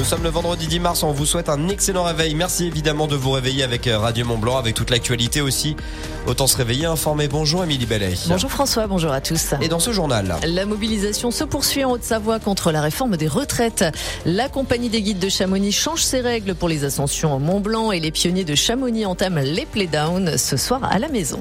Nous sommes le vendredi 10 mars, on vous souhaite un excellent réveil. Merci évidemment de vous réveiller avec euh, Radio Mont Blanc, avec toute l'actualité aussi. Autant se réveiller informé. Bonjour Amélie Bellet. Bonjour François, bonjour à tous. Et dans ce journal La mobilisation se poursuit en Haute-Savoie contre la réforme des retraites. La compagnie des guides de Chamonix change ses règles pour les ascensions au Mont Blanc et les pionniers de Chamonix entament les playdowns ce soir à la maison.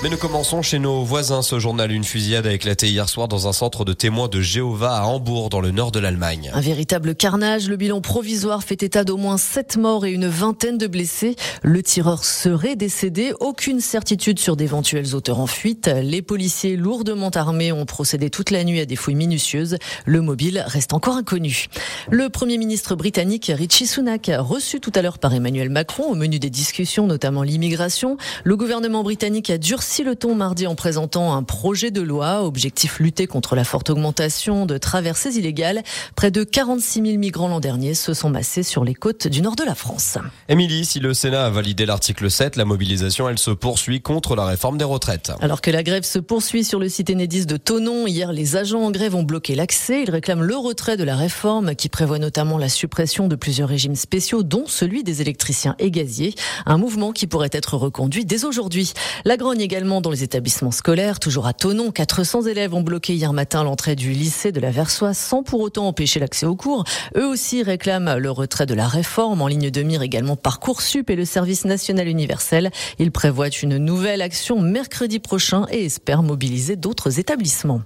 Mais nous commençons chez nos voisins. Ce journal, une fusillade a éclaté hier soir dans un centre de témoins de Jéhovah à Hambourg, dans le nord de l'Allemagne. Un véritable carnage. Le bilan provisoire fait état d'au moins sept morts et une vingtaine de blessés. Le tireur serait décédé. Aucune certitude sur d'éventuels auteurs en fuite. Les policiers lourdement armés ont procédé toute la nuit à des fouilles minutieuses. Le mobile reste encore inconnu. Le premier ministre britannique Richie Sunak, reçu tout à l'heure par Emmanuel Macron au menu des discussions, notamment l'immigration, le gouvernement britannique a durci si le ton mardi en présentant un projet de loi, objectif lutter contre la forte augmentation de traversées illégales. Près de 46 000 migrants l'an dernier se sont massés sur les côtes du nord de la France. Émilie, si le Sénat a validé l'article 7, la mobilisation, elle se poursuit contre la réforme des retraites. Alors que la grève se poursuit sur le site Enedis de Tonon, hier, les agents en grève ont bloqué l'accès. Ils réclament le retrait de la réforme qui prévoit notamment la suppression de plusieurs régimes spéciaux, dont celui des électriciens et gaziers. Un mouvement qui pourrait être reconduit dès aujourd'hui. La grogne également dans les établissements scolaires. Toujours à Tonon, 400 élèves ont bloqué hier matin l'entrée du lycée de la Versoix sans pour autant empêcher l'accès aux cours. Eux aussi réclament le retrait de la réforme. En ligne de mire également Parcoursup et le service national universel. Ils prévoient une nouvelle action mercredi prochain et espèrent mobiliser d'autres établissements.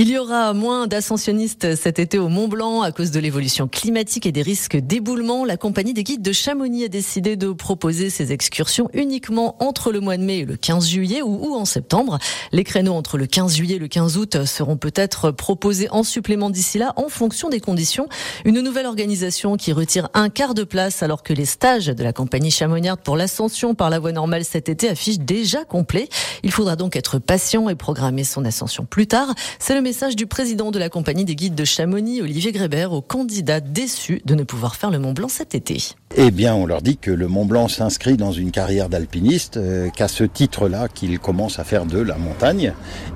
Il y aura moins d'ascensionnistes cet été au Mont Blanc à cause de l'évolution climatique et des risques d'éboulement. La compagnie des guides de Chamonix a décidé de proposer ces excursions uniquement entre le mois de mai et le 15 juillet ou, en septembre. Les créneaux entre le 15 juillet et le 15 août seront peut-être proposés en supplément d'ici là en fonction des conditions. Une nouvelle organisation qui retire un quart de place alors que les stages de la compagnie Chamoniard pour l'ascension par la voie normale cet été affichent déjà complet. Il faudra donc être patient et programmer son ascension plus tard. C'est le message du président de la compagnie des guides de Chamonix, Olivier Grébert, aux candidats déçus de ne pouvoir faire le Mont Blanc cet été. Eh bien, on leur dit que le Mont Blanc s'inscrit dans une carrière d'alpiniste, euh, qu'à ce titre-là qu'ils commencent à faire de la montagne,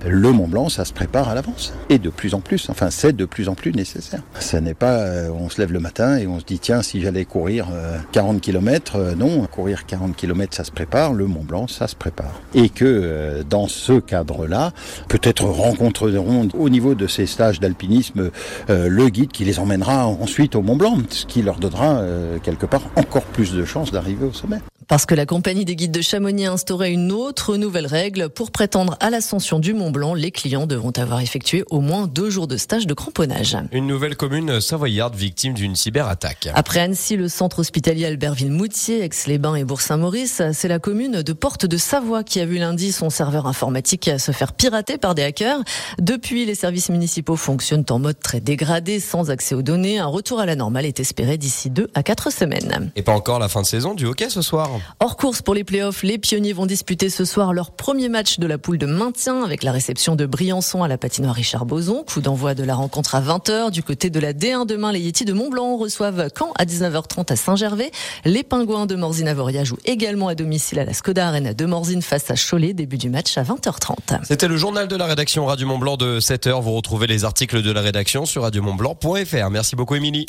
le Mont Blanc, ça se prépare à l'avance. Et de plus en plus, enfin, c'est de plus en plus nécessaire. Ce n'est pas, euh, on se lève le matin et on se dit, tiens, si j'allais courir 40 euh, km, non, courir 40 km, ça se prépare, le Mont Blanc, ça se prépare. Et que dans ce cadre-là, peut-être rencontreront au niveau de ces stages d'alpinisme le guide qui les emmènera ensuite au Mont Blanc, ce qui leur donnera quelque part encore plus de chances d'arriver au sommet. Parce que la compagnie des guides de Chamonix a instauré une autre nouvelle règle. Pour prétendre à l'ascension du Mont Blanc, les clients devront avoir effectué au moins deux jours de stage de cramponnage. Une nouvelle commune savoyarde victime d'une cyberattaque. Après Annecy, le centre hospitalier Albertville-Moutier, Aix-les-Bains et Bourg-Saint-Maurice, c'est la commune de Porte de Savoie qui a vu lundi son serveur informatique se faire pirater par des hackers. Depuis, les services municipaux fonctionnent en mode très dégradé, sans accès aux données. Un retour à la normale est espéré d'ici deux à quatre semaines. Et pas encore la fin de saison du hockey ce soir. Hors course pour les playoffs, les pionniers vont disputer ce soir leur premier match de la poule de maintien avec la réception de Briançon à la patinoire Richard Boson. Coup d'envoi de la rencontre à 20h. Du côté de la D1 demain, les Yetis de Montblanc reçoivent Caen à 19h30 à Saint-Gervais. Les Pingouins de Morzine-Avoria jouent également à domicile à la Skoda Arena de Morzine face à Cholet. Début du match à 20h30. C'était le journal de la rédaction Radio Montblanc de 7h. Vous retrouvez les articles de la rédaction sur radiomontblanc.fr. Merci beaucoup Émilie.